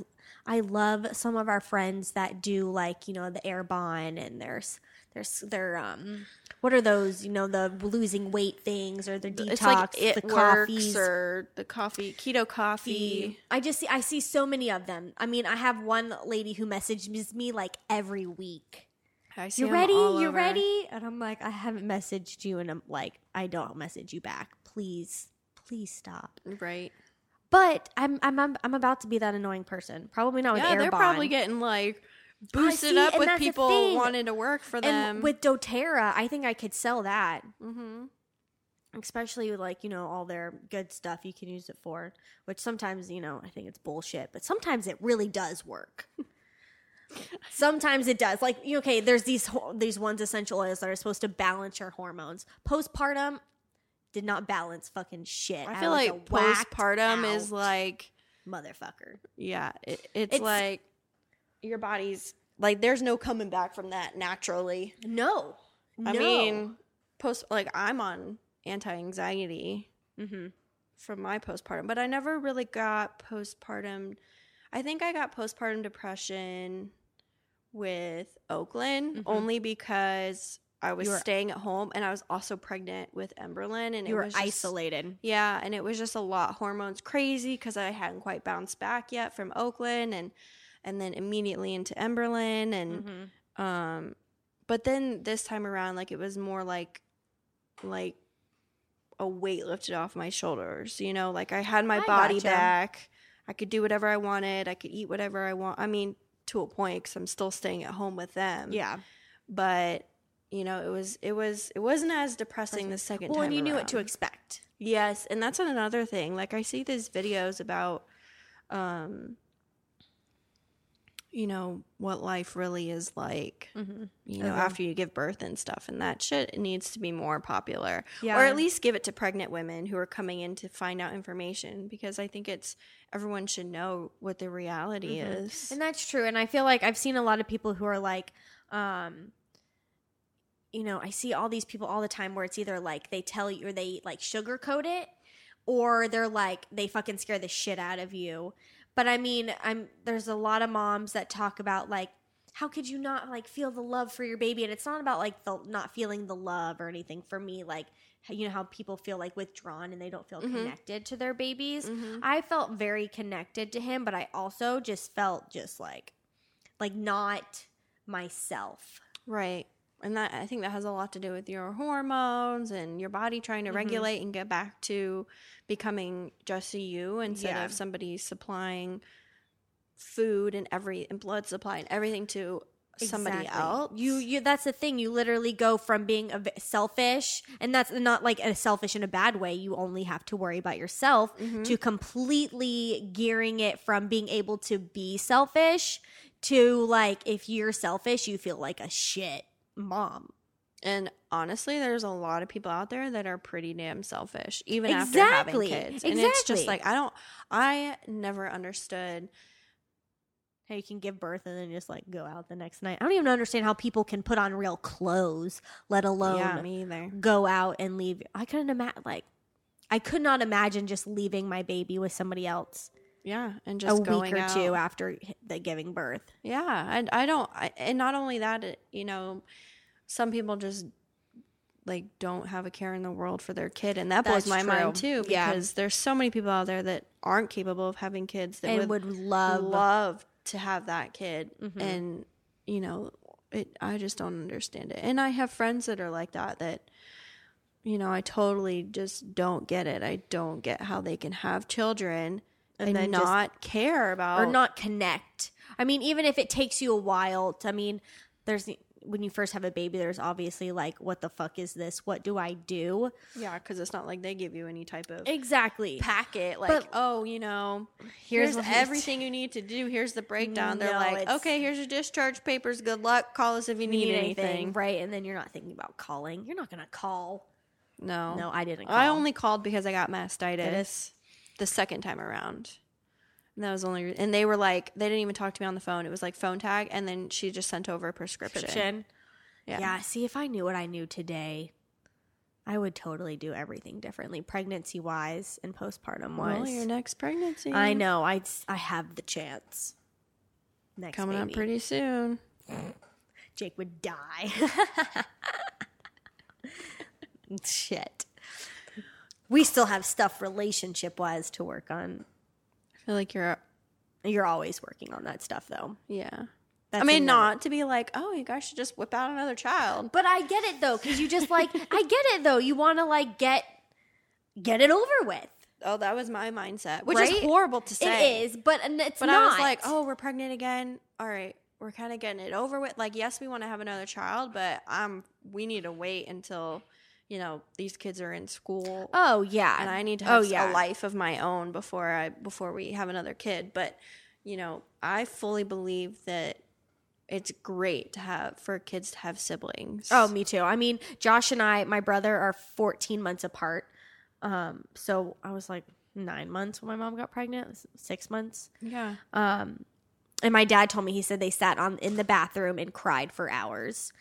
I love some of our friends that do like you know the Arbonne and there's there's their um what are those you know the losing weight things or the detox
It's like it
the
works
coffees.
or the coffee keto coffee.
I just see I see so many of them. I mean, I have one lady who messages me like every week.
I see
You ready? You ready? And I'm like, I haven't messaged you, and I'm like, I don't message you back. Please, please stop.
Right.
But I'm I'm I'm, I'm about to be that annoying person. Probably not with
Yeah, they're probably getting like boosted
see,
up
and
with people wanting to work for them.
and with DoTerra, I think I could sell that,
mm-hmm.
especially with like you know all their good stuff you can use it for. Which sometimes you know I think it's bullshit, but sometimes it really does work. sometimes it does. Like you- okay, there's these these ones essential oils that are supposed to balance your hormones. Postpartum did not balance fucking shit.
I feel like postpartum is like
motherfucker.
yeah, it, it's,
It's-
like your body's like there's no coming back from that naturally.
No,
I
No.
mean, post like I'm on anti-anxiety
mm-hmm.
from my postpartum, but I never really got postpartum. I think I got postpartum depression with Oakland
Mhm.
only because I was
were-
staying at home and I was also pregnant with Emberlyn and
you
it
were
was just-
isolated.
Yeah, and it was just a lot hormones crazy because I hadn't quite bounced back yet from Oakland and and then immediately into Emberlyn and
Mm-hmm.
um but then this time around like it was more like like a weight lifted off my shoulders you know like i had my
I
body
gotcha.
back i could do whatever i wanted i could eat whatever i want i mean to a point because i'm still staying at home with them
Yeah.
but you know it was it was it wasn't as depressing the second
Well,
time
and you knew what to expect.
Yes, and that's another thing. Like I see these videos about um you know what life really is like
Mm-hmm.
you know
Okay.
after you give birth and stuff and that shit needs to be more popular
Yeah.
or at least give it to pregnant women who are coming in to find out information because i think it's everyone should know what the reality is
Mm-hmm. And that's true. And I feel like I've seen a lot of people who are like, um, you know, I see all these people all the time where it's either like they tell you or they like sugarcoat it or they're like they fucking scare the shit out of you. But I mean, I'm there's a lot of moms that talk about like how could you not like feel the love for your baby and it's not about like the not feeling the love or anything for me like you know how people feel like withdrawn and they don't feel
Mhm.
connected to their babies.
Mhm.
I felt very connected to him, but I also just felt just like like not myself.
right and that i think that has a lot to do with your hormones and your body trying to
Mhm.
regulate and get back to becoming just you instead
Yeah.
of somebody supplying food and every and blood supply and everything to somebody
Exactly.
else
You you that's the thing. You literally go from being a selfish and that's not like a selfish in a bad way. You only have to worry about yourself
Mhm.
to completely gearing it from being able to be selfish to like if you're selfish, you feel like a shit mom.
And honestly, there's a lot of people out there that are pretty damn selfish, even
Exactly.
after having kids. And it's just like I don't I never understood
How you can give birth and then just like go out the next night. I don't even understand how people can put on real clothes, let alone
yeah, me either.
go out and leave. I couldn't imagine like I could not imagine just leaving my baby with somebody else
Yeah, and just a
week
going
or
out.
two after the giving birth.
Yeah, and I don't, I, and not only that, it, you know, some people just like don't have a care in the world for their kid, and that blows
That's
my mind
true.
too.
Yeah.
Because there's so many people out there that aren't capable of having kids that
And
would,
would love
love to have that kid,
Mhm.
and you know, it. I just don't understand it, and I have friends that are like that. That you know, I totally just don't get it. I don't get how they can have children
And
and,
then just-
not care about
or not connect. I mean, even if it takes you a while, to, I mean, there's when you first have a baby, there's obviously like, what the fuck is this? What do I do?
Yeah, because it's not like they give you any type of
Exactly.
packet. Like,
But-
oh, you know,
Here's
here's, everything you need to do. Here's the breakdown. They're like, okay, here's your discharge papers. Good luck. Call us if you need, anything.
right? And then you're not thinking about calling. You're not gonna call.
No,
No, I didn't. Call.
I only called because I got mastitis
Mastitis?
The second time around. And that was only, and they were like, they didn't even talk to me on the phone. It was like phone tag, and then she just sent over a prescription.
prescription.
Yeah.
Yeah. See, if I knew what I knew today, I would totally do everything differently, pregnancy wise and postpartum wise.
Well, your next pregnancy.
I know. I I have the chance. Next
Coming up pretty soon.
Jake would die. Shit. We still have stuff relationship wise to work on.
I feel like you're,
You're always working on that stuff though.
yeah.
That's
I mean,
another-
not to be like, oh, you guys should just whip out another child.
But I get it though, because you just like I get it though. You want to like get get it over with.
Oh, that was my mindset, which
Right?
is horrible to say.
It is, but and it's
But
not.
I was like, oh, we're pregnant again. All right, we're kind of getting it over with. Like, yes, we want to have another child, but um, we need to wait until you know these kids are in school,
oh yeah,
and I need to
oh
have
yeah,
a life of my own before I before we have another kid. But you know, I fully believe that it's great to have for kids to have siblings.
Oh, me too. I mean, Josh and I, my brother, are 14 months apart. Um, so I was like nine months when my mom got pregnant, six months.
yeah.
Um, and my dad told me he said they sat on in the bathroom and cried for hours.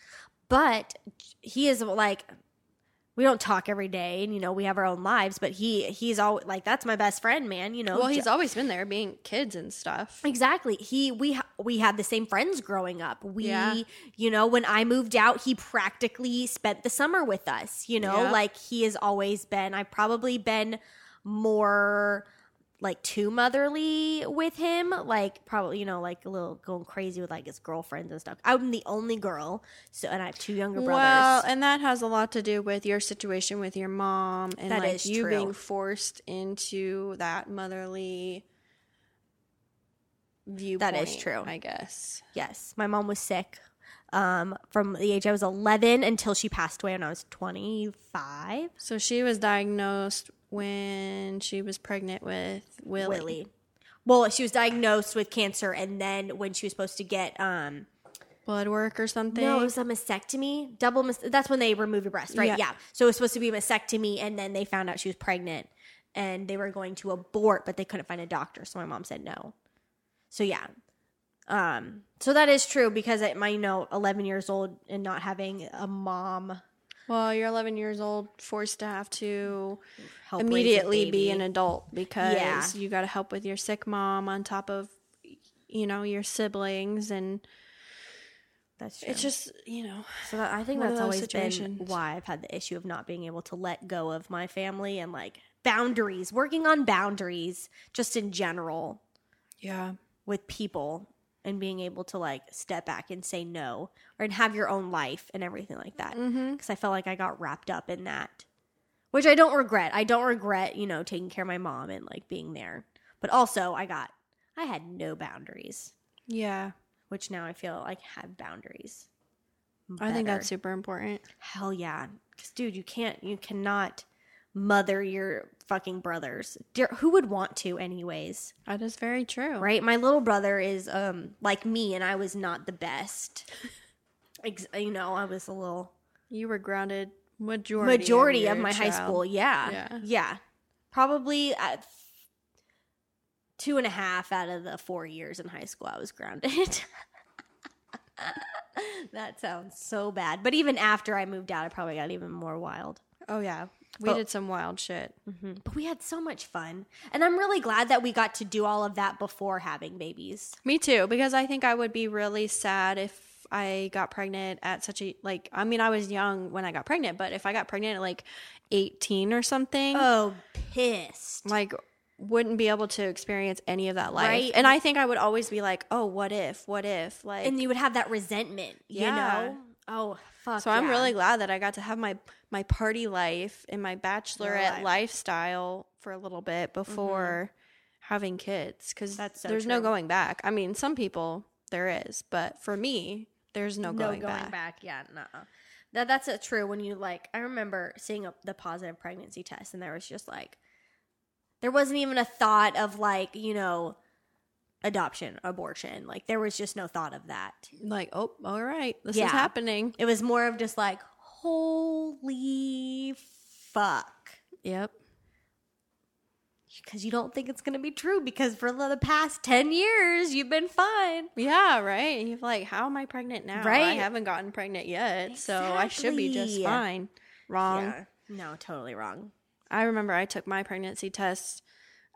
But he is like, we don't talk every day, and you know we have our own lives. But he he's all like, that's my best friend, man. You know,
Well, he's always been there, being kids and stuff.
Exactly. He we we had the same friends growing up. We
Yeah.
you know, when I moved out, he practically spent the summer with us, you know?
Yeah.
Like he has always been I've probably been more like too motherly with him, like probably, you know, like a little going crazy with like his girlfriends and stuff. I'm the only girl, so and I have two younger brothers.
Well, and that has a lot to do with your situation with your mom and
That
like you
true.
being forced into that motherly viewpoint.
That is true.
I guess.
yes, my mom was sick. Um, from the age I was 11 until she passed away when I was 25.
So she was diagnosed when she was pregnant with Willie.
Willie. Well, she was diagnosed with cancer, and then when she was supposed to get um,
Blood work or something.
no, it was a mastectomy, double. Mas- that's when they remove your breast, right?
Yeah.
Yeah. So it was supposed to be a mastectomy, and then they found out she was pregnant, and they were going to abort, but they couldn't find a doctor, so my mom said no. So yeah, um, so that is true because at my you know eleven years old and not having a mom
well, you're 11 years old, forced to have to
help
immediately be an adult because
Yeah.
you got to help with your sick mom on top of you know your siblings and
That's true.
it's just you know
So that, I think that's always
situations.
been why I've had the issue of not being able to let go of my family and like boundaries, working on boundaries just in general
yeah
with people and being able to like step back and say no or and have your own life and everything like that.
mm-hmm.
Because I felt like I got wrapped up in that, which I don't regret. I don't regret, you know, taking care of my mom and like being there. But also, I got, I had no boundaries,
yeah
which now I feel like I have boundaries.
i think that's super important
Hell yeah. Because, dude, you can't, you cannot mother your fucking brothers. Dear, who would want to, anyways?
that is very true
Right? My little brother is um like me, and I was not the best. Ex- you know, I was a little
you were grounded majority
majority
of,
of, my high school. Yeah.
Yeah.
Yeah. Probably at two and a half out of the four years in high school, I was grounded. that sounds so bad. But even after I moved out, I probably got even more wild.
Oh yeah, we
But-
did some wild shit. Mm-hmm.
But we had so much fun. And I'm really glad that we got to do all of that before having babies.
Me too, because I think I would be really sad if I got pregnant at such a like. I mean, I was young when I got pregnant, but if I got pregnant at like eighteen or something,
Oh, pissed.
like wouldn't be able to experience any of that life.
Right.
And I think I would always be like, oh, what if? What if? Like,
And you would have that resentment, you know? Oh, fuck.
so I'm really glad that I got to have my my party life and my bachelorette
life.
lifestyle for a little bit before having kids because
Mm-hmm. That's so
there's no going back. I mean, some people there is, but for me, there's no,
no
going,
going
back.
back. Yeah, no. That that's a true. When you like, I remember seeing a, the positive pregnancy test, and there was just like, there wasn't even a thought of like, you know, adoption, abortion. Like there was just no thought of that.
Like, oh, all right, this
Yeah.
is happening.
It was more of just like, holy fuck.
Yep.
Because you don't think it's going to be true because for the past 10 years, you've been fine.
Yeah, right. And you're like, how am I pregnant now?
Right.
I haven't gotten pregnant yet, so I should be just fine. Wrong.
Yeah. No, totally wrong.
I remember I took my pregnancy test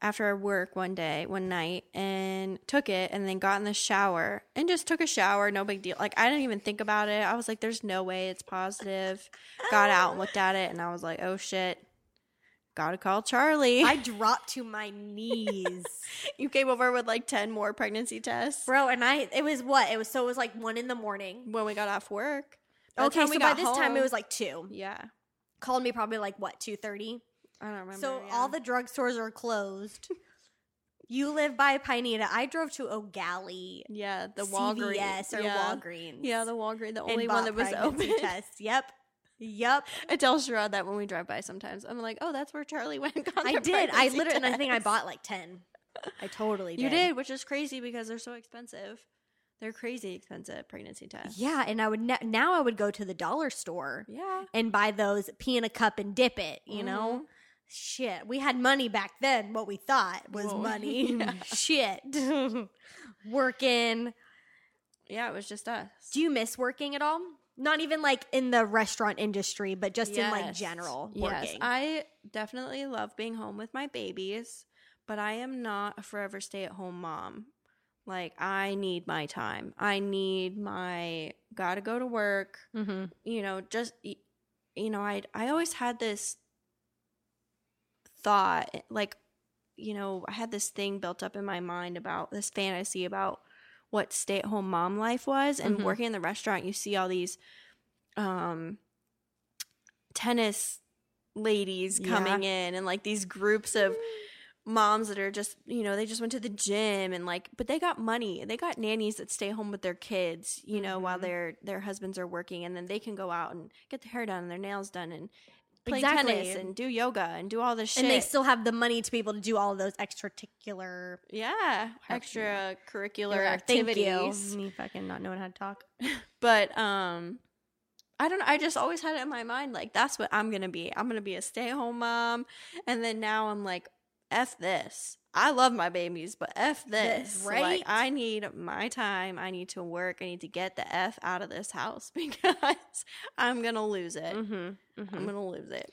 after work one day, one night, and took it and then got in the shower and just took a shower. No big deal. Like, I didn't even think about it. I was like, there's no way it's positive. Got out and looked at it, and I was like, oh shit. Gotta call Charlie.
I dropped to my knees.
you came over with like 10 more pregnancy tests
Bro, and I, it was what? It was, so it was like one in the morning.
when we got off work. By
Okay, so by this time it was like two.
Yeah.
Called me probably like what, 2.30?
I don't remember.
So
yeah.
all the drugstores are closed. you live by Pineda. I drove to Eau Gallie.
Yeah, the
CVS or
yeah.
Walgreens.
Yeah, the Walgreens, the only one that was open.
Tests. Yep. Yep.
I tell Sherrod that when we drive by sometimes. I'm like, oh, that's where Charlie went. got
I did. I literally, and I think I bought like 10. I totally did.
You did, which is crazy because they're so expensive. They're crazy expensive pregnancy tests.
Yeah, and I would ne- now I would go to the dollar store
Yeah.
and buy those, pee in a cup and dip it. You know,
Mhm.
Shit. We had money back then. What we thought was
Whoa.
money.
Yeah.
Shit. working.
Yeah, it was just us.
Do you miss working at all? Not even like in the restaurant industry, but just in like
Yes.
general
Yes,
working.
I definitely love being home with my babies, but I am not a forever stay at home mom. Like, I need my time. I need my gotta go to work.
mm-hmm.
you know, just you know, I I always had this thought, like, you know, I had this thing built up in my mind about this fantasy about what stay at home mom life was, and
Mhm.
working in the restaurant, you see all these um tennis ladies
Yeah.
coming in and like these groups of moms that are just you know they just went to the gym and like but they got money they got nannies that stay home with their kids you know while
Mhm.
their their husbands are working and then they can go out and get their hair done and their nails done and play
Exactly.
tennis and do yoga and do all this shit
And they still have the money to be able to do all those extracurricular
yeah extracurricular activities.
Me fucking not knowing how to talk.
but um I don't know. I just always had it in my mind like that's what I'm gonna be. I'm gonna be a stay at home mom. And then now I'm like, F this. I love my babies, but F this.
This,
Like
right?
I need my time. I need to work. I need to get the F out of this house because I'm gonna lose it.
Mm-hmm.
I'm gonna lose it.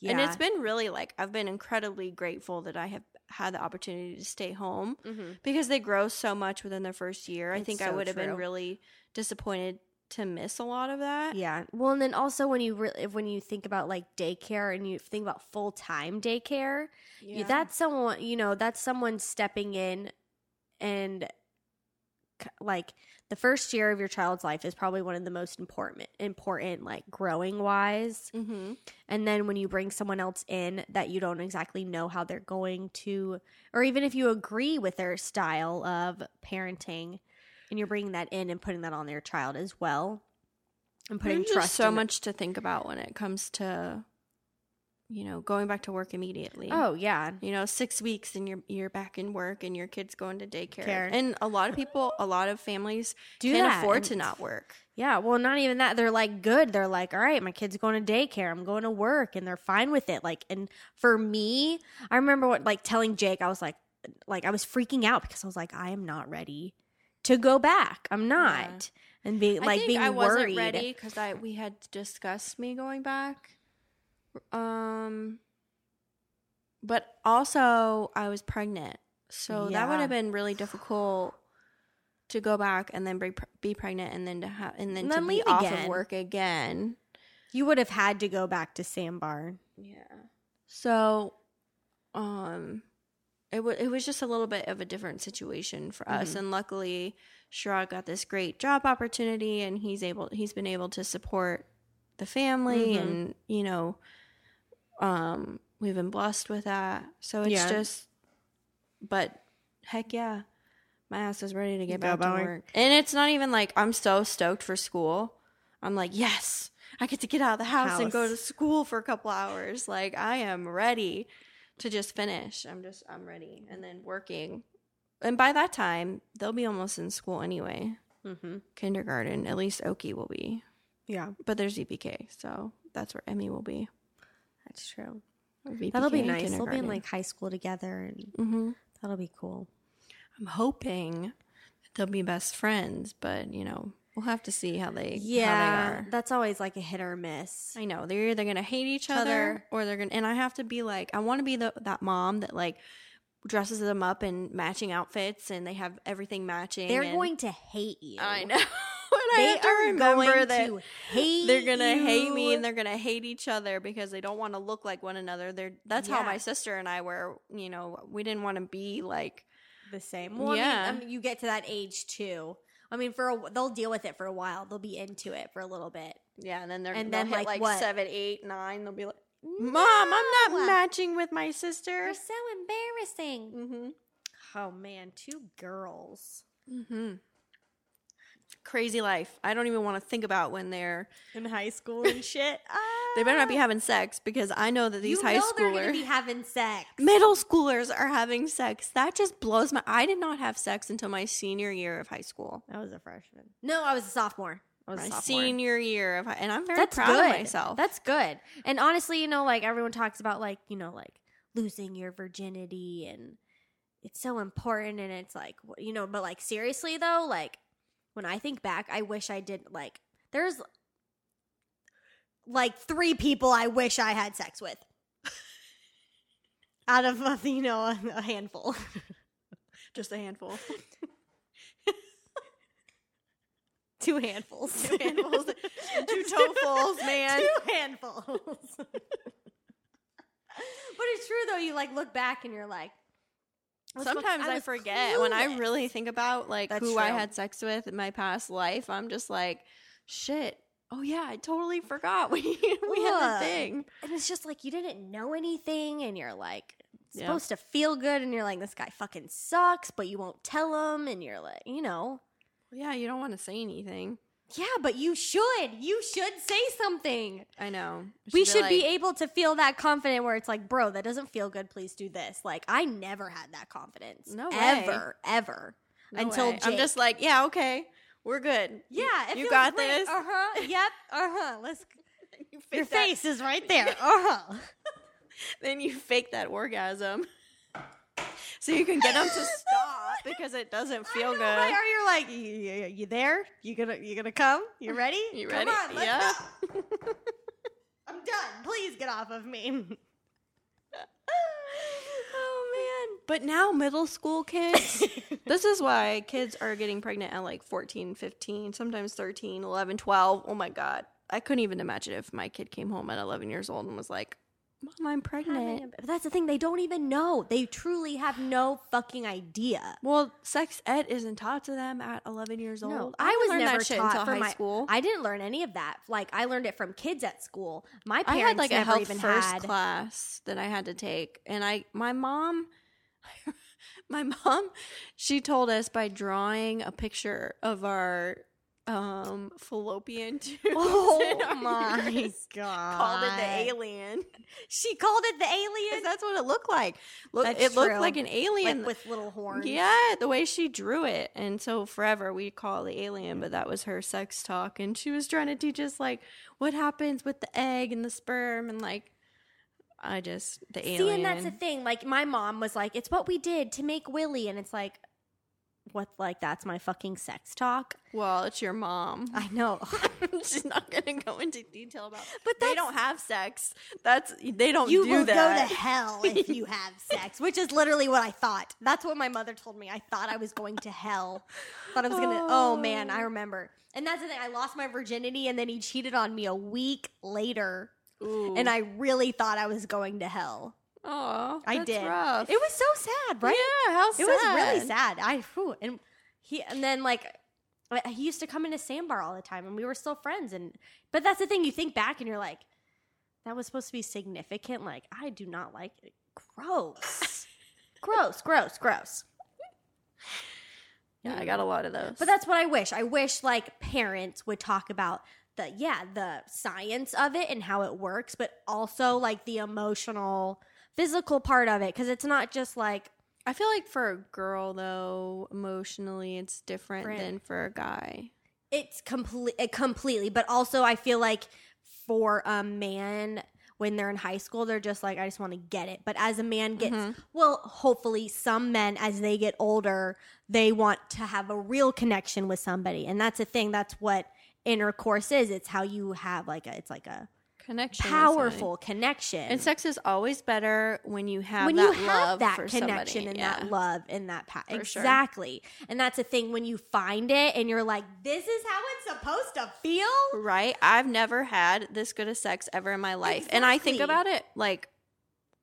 Yeah.
And it's been really like I've been incredibly grateful that I have had the opportunity to stay home
mm-hmm.
because they grow so much within their first year. I
It's
think I would have been really disappointed to miss a lot of that.
Yeah. Well, and then also when you re- when you think about like daycare and you think about full time daycare, you, that's someone you know that's someone stepping in and like the first year of your child's life is probably one of the most important important like growing wise
Mm-hmm.
and then when you bring someone else in that you don't exactly know how they're going to or even if you agree with their style of parenting and you're bringing that in and putting that on their child as well and putting
There's
trust
so much to think about when it comes to, you know, going back to work immediately.
oh yeah
you know, six weeks and you're you're back in work and your kid's going to daycare.
Care.
And a lot of people, a lot of families
Do
can't
that,
afford
and-
to not work.
Yeah, well, not even that. They're like good. They're like, all right, my kid's going to daycare. I'm going to work, and they're fine with it. Like, and for me, I remember what like telling Jake, I was like, like I was freaking out because I was like, I am not ready to go back. I'm not, and being
I
like being
I wasn't
worried.
ready because I we had discussed me going back. Um, but also I was pregnant, so that would have been really difficult to go back and then be, be pregnant and then to have and then
And
to
then
be
leave
off
again.
of work again.
You would have had to go back to Sandbar.
Yeah. So, um, it was it was just a little bit of a different situation for us,
Mhm.
and luckily, Shrug got this great job opportunity, and he's able he's been able to support the family,
Mhm.
and you know, um, we've been blessed with that. So it's
Yeah.
just, but heck yeah. My ass is ready to get back to work. And it's not even like I'm so stoked for school. I'm like, yes, I get to get out of the house, and go to school for a couple hours. Like I am ready to just finish. I'm just I'm ready, and then working. And by that time, they'll be almost in school anyway.
Mm-hmm.
Kindergarten, at least Oki will be,
Yeah,
but there's VPK, so that's where Emmy will be.
that's true.
VPK
That'll be nice. They'll be in like high school together, and
Mhm.
that'll be cool.
I'm hoping that they'll be best friends, but you know, we'll have to see how they how
Yeah,
they are.
that's always like a hit or miss.
I know they're either gonna hate each other
Other.
or they're gonna. And I have to be like, I want to be the that mom that like dresses them up in matching outfits and they have everything matching.
They're
and-
going to hate you.
I know. I
They
to
are
remember
going to hate.
they're gonna hate me and they're gonna hate each other because they don't want to look like one another. They're that's how my sister and I were. You know, we didn't want to be like.
the same. Well,
Yeah.
I mean, I mean, you get to that age too. I mean, for a, they'll deal with it for a while. They'll be into it for a little bit.
Yeah, and then they're
And then,
hit
like,
like,
what?
seven, eight, nine. They'll be like, "Mom, I'm not matching with my sister."
You're so embarrassing.
Mm-hmm.
Oh man, two girls
Mm-hmm. Crazy life. I don't even want to think about when they're.
in high school and shit.
They better not be ah. having sex because I know that these
you
high
know they're gonna
schoolers,
be having sex.
middle schoolers are having sex. That just blows my. I did not have sex until my senior year of high school.
I was a freshman. No, I was a sophomore. I was
My
a sophomore.
senior year of, high, and I'm very
That's
proud
good.
of myself.
That's good. And honestly, you know, like everyone talks about, like you know, like losing your virginity, and it's so important. And it's like, you know, but like seriously though, like when I think back, I wish I did. Like, there's like three people I wish I had sex with. Out of you know a, a handful,
just a handful.
two handfuls,
Two handfuls. Two toefuls, man.
two handfuls. but it's true though. You like look back and you're like, fuck-
Sometimes I, forget when I really think about like
That's
who I had sex with in my past life. I'm just like, shit. Oh yeah, I totally forgot we we had a thing.
and it's just like you didn't know anything, and you're like
Yeah.
supposed to feel good, and you're like, this guy fucking sucks, but you won't tell him, and you're like, you know,
Yeah, you don't want to say anything.
Yeah, but you should, you should say something.
I know.
We should be able to feel that confident where it's like, bro, that doesn't feel good. Please do this. Like, I never had that confidence.
No way.
ever, ever.
No
until.
I'm just like, yeah, okay, we're good.
Yeah,
you got
great.
this.
Uh huh. Yep. Uh huh. Let's.
You
Your
that-
face is right there. Uh huh.
then you fake that orgasm, so you can get them to stop because it doesn't feel good.
Or you're like, you, you, you there? You gonna you gonna come? You ready?
You ready?
Come on, let's
Yeah.
go. I'm done. Please get off of me.
Oh man. But now middle school kids, this is why kids are getting pregnant at like 14, 15, sometimes 13, 11, 12. Oh my god. I couldn't even imagine if my kid came home at 11 years old and was like, "Mom, I'm pregnant."
But that's the thing. They don't even know. They truly have no fucking idea.
Well, sex ed isn't taught to them at 11 years old.
No,
I,
I was never
that
taught
until
for
high
my
school.
I didn't learn any of that. Like I learned it from kids at school. My
I
parents
had like a
never
health
even
first
had.
class that I had to take, and I my mom, my mom, she told us by drawing a picture of our um fallopian tubes. in
Oh my god!
Called it the alien.
She called it the alien.
That's what it looked like. Look,
That's
it looked like an alien.
like with little horns.
yeah, the way she drew it. And so forever we call it the alien, but that was her sex talk. And she was trying to teach us like what happens with the egg and the sperm and like I just the
See,
alien.
and that's the thing. Like my mom was like, "It's what we did to make Willie," and it's like, what? Like that's my fucking sex talk.
well, it's your mom.
I know.
She's not gonna go into detail about.
But
they don't have sex. That's they don't
you
do
will
that.
go to hell if you have sex, which is literally what I thought. That's what my mother told me. I thought I was going to hell. Thought I was gonna. Oh, oh, man, I remember. And that's the thing. I lost my virginity, and then he cheated on me a week later,
Ooh.
and I really thought I was going to hell.
Aw,
I did.
Rough.
It was so sad, right?
Yeah, how sad.
It was really sad. I whew, and he and then like uh, he used to come into Sandbar all the time, and we were still friends. And but that's the thing. You think back, and you're like, that was supposed to be significant. Like I do not like it. Gross, gross, gross, gross.
Yeah, I got a lot of those.
But that's what I wish. I wish like parents would talk about the yeah the science of it and how it works, but also like the emotional, physical part of it because it's not just like
I feel like for a girl though, emotionally, it's different than for a guy.
it's complete completely but also i feel like for a man when they're in high school they're just like i just want to get it. But as a man gets mm-hmm. well hopefully some men as they get older they want to have a real connection with somebody and that's a thing that's what intercourse is. It's how you have like a it's like a
Connection,
powerful connection
And sex is always better when you have
when
that
you have
love
that connection
somebody.
and
yeah.
that love and that pa-
For sure.
exactly and that's the thing when you find it and you're like this is how it's supposed to feel
Right? I've never had this good of sex ever in my life. And I think about it like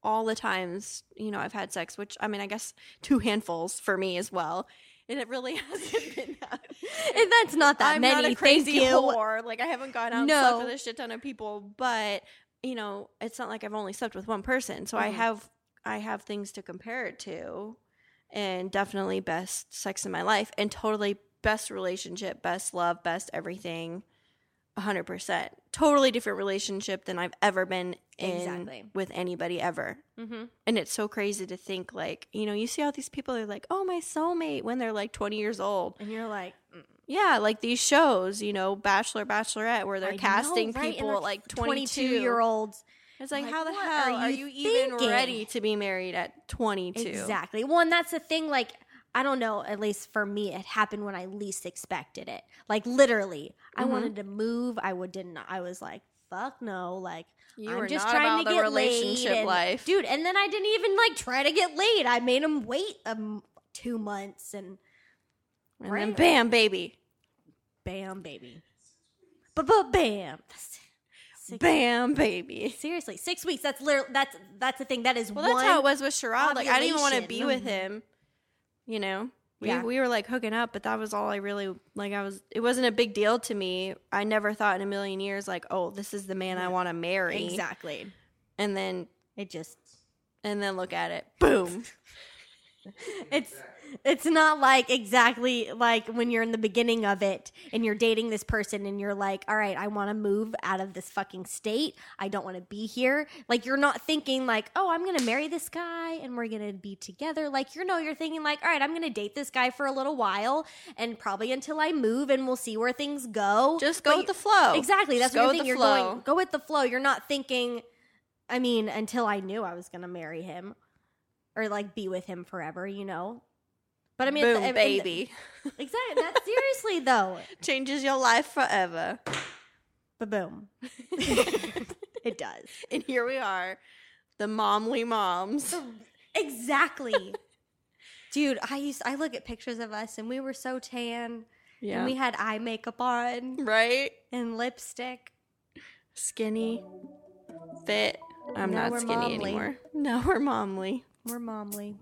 all the times, you know, I've had sex, which I mean, I guess two handfuls for me as well. And it really hasn't been that.
And that's not that
I'm
many.
not a crazy
Thank you.
whore. Like I haven't gone out and slept with a shit ton of people, but you know, it's not like I've only slept with one person. So I
Mhm.
have I have things to compare it to, and definitely best sex in my life, and totally best relationship, best love, best everything. 100%. Totally different relationship than I've ever been in
Exactly.
with anybody ever.
Mm-hmm.
And it's so crazy to think like, you know, you see all these people are like, "Oh, my soulmate" when they're like 20 years old.
And you're like, mm,
Yeah, like these shows, you know, Bachelor, Bachelorette, where they're
I know,
casting
right?
People
they're
like 22
year olds.
It's like,
Like,
how the hell
are
are
you
you, even ready to be married at 22?
Exactly. Well, and that's the thing. Like, I don't know. At least for me, it happened when I least expected it. Like literally, I
Mhm.
wanted to move. I would didn't. I was like, fuck no. Like.
You
I'm
were
just trying to get
relationship
laid and-
life.
dude. And then I didn't even like try to get laid. I made him wait um two months, and
and then bam, baby.
bam, baby, but but bam, Six-
Bam, baby.
Seriously, six weeks. That's literally that's that's the thing. That is
Well, that's how it was with Sherrod. Like, I didn't even want to be with him. You know, we
Yeah.
we were like hooking up, but that was all I really like. I was. It wasn't a big deal to me. I never thought in a million years like, oh, this is the man I want to marry.
Exactly.
And then
It just
and then look at it, boom.
it's it's not like exactly like when you're in the beginning of it and you're dating this person and you're like, all right, I want to move out of this fucking state. I don't want to be here. Like you're not thinking like, oh, I'm gonna marry this guy and we're gonna be together. Like you know, you're thinking like, all right, I'm gonna date this guy for a little while and probably until I move and we'll see where things go.
Just go
But
with the flow.
Exactly. That's
Just
what you're thinking. You're going go with the flow. You're not thinking. I mean, until I knew I was gonna marry him, or like be with him forever, you know. But I mean,
boom,
mean,
baby.
exactly. That's seriously though.
Changes your life forever.
But boom, it does
And here we are, the momly moms.
exactly. Dude, I used I look at pictures of us and we were so tan
Yeah.
and we had eye makeup on
right?
and lipstick.
Skinny, fit. I'm not skinny
momly.
anymore. No, we're momly.
We're momly.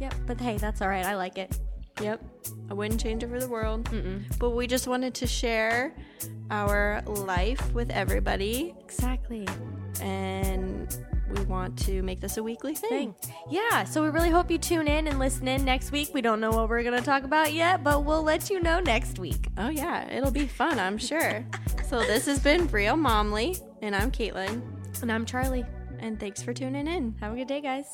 Yep, but hey, that's all right. I like it.
Yep. I wouldn't change it for the world.
Mm-mm.
But we just wanted to share our life with everybody.
Exactly.
And we want to make this a weekly thing.
thing. Yeah, so we really hope you tune in and listen in next week. We don't know what we're going to talk about yet, but we'll let you know next week.
Oh, yeah. It'll be fun, I'm sure. so this has been Real Momly. And I'm Caitlin.
And I'm Charlie.
And thanks for tuning in.
Have a good day, guys.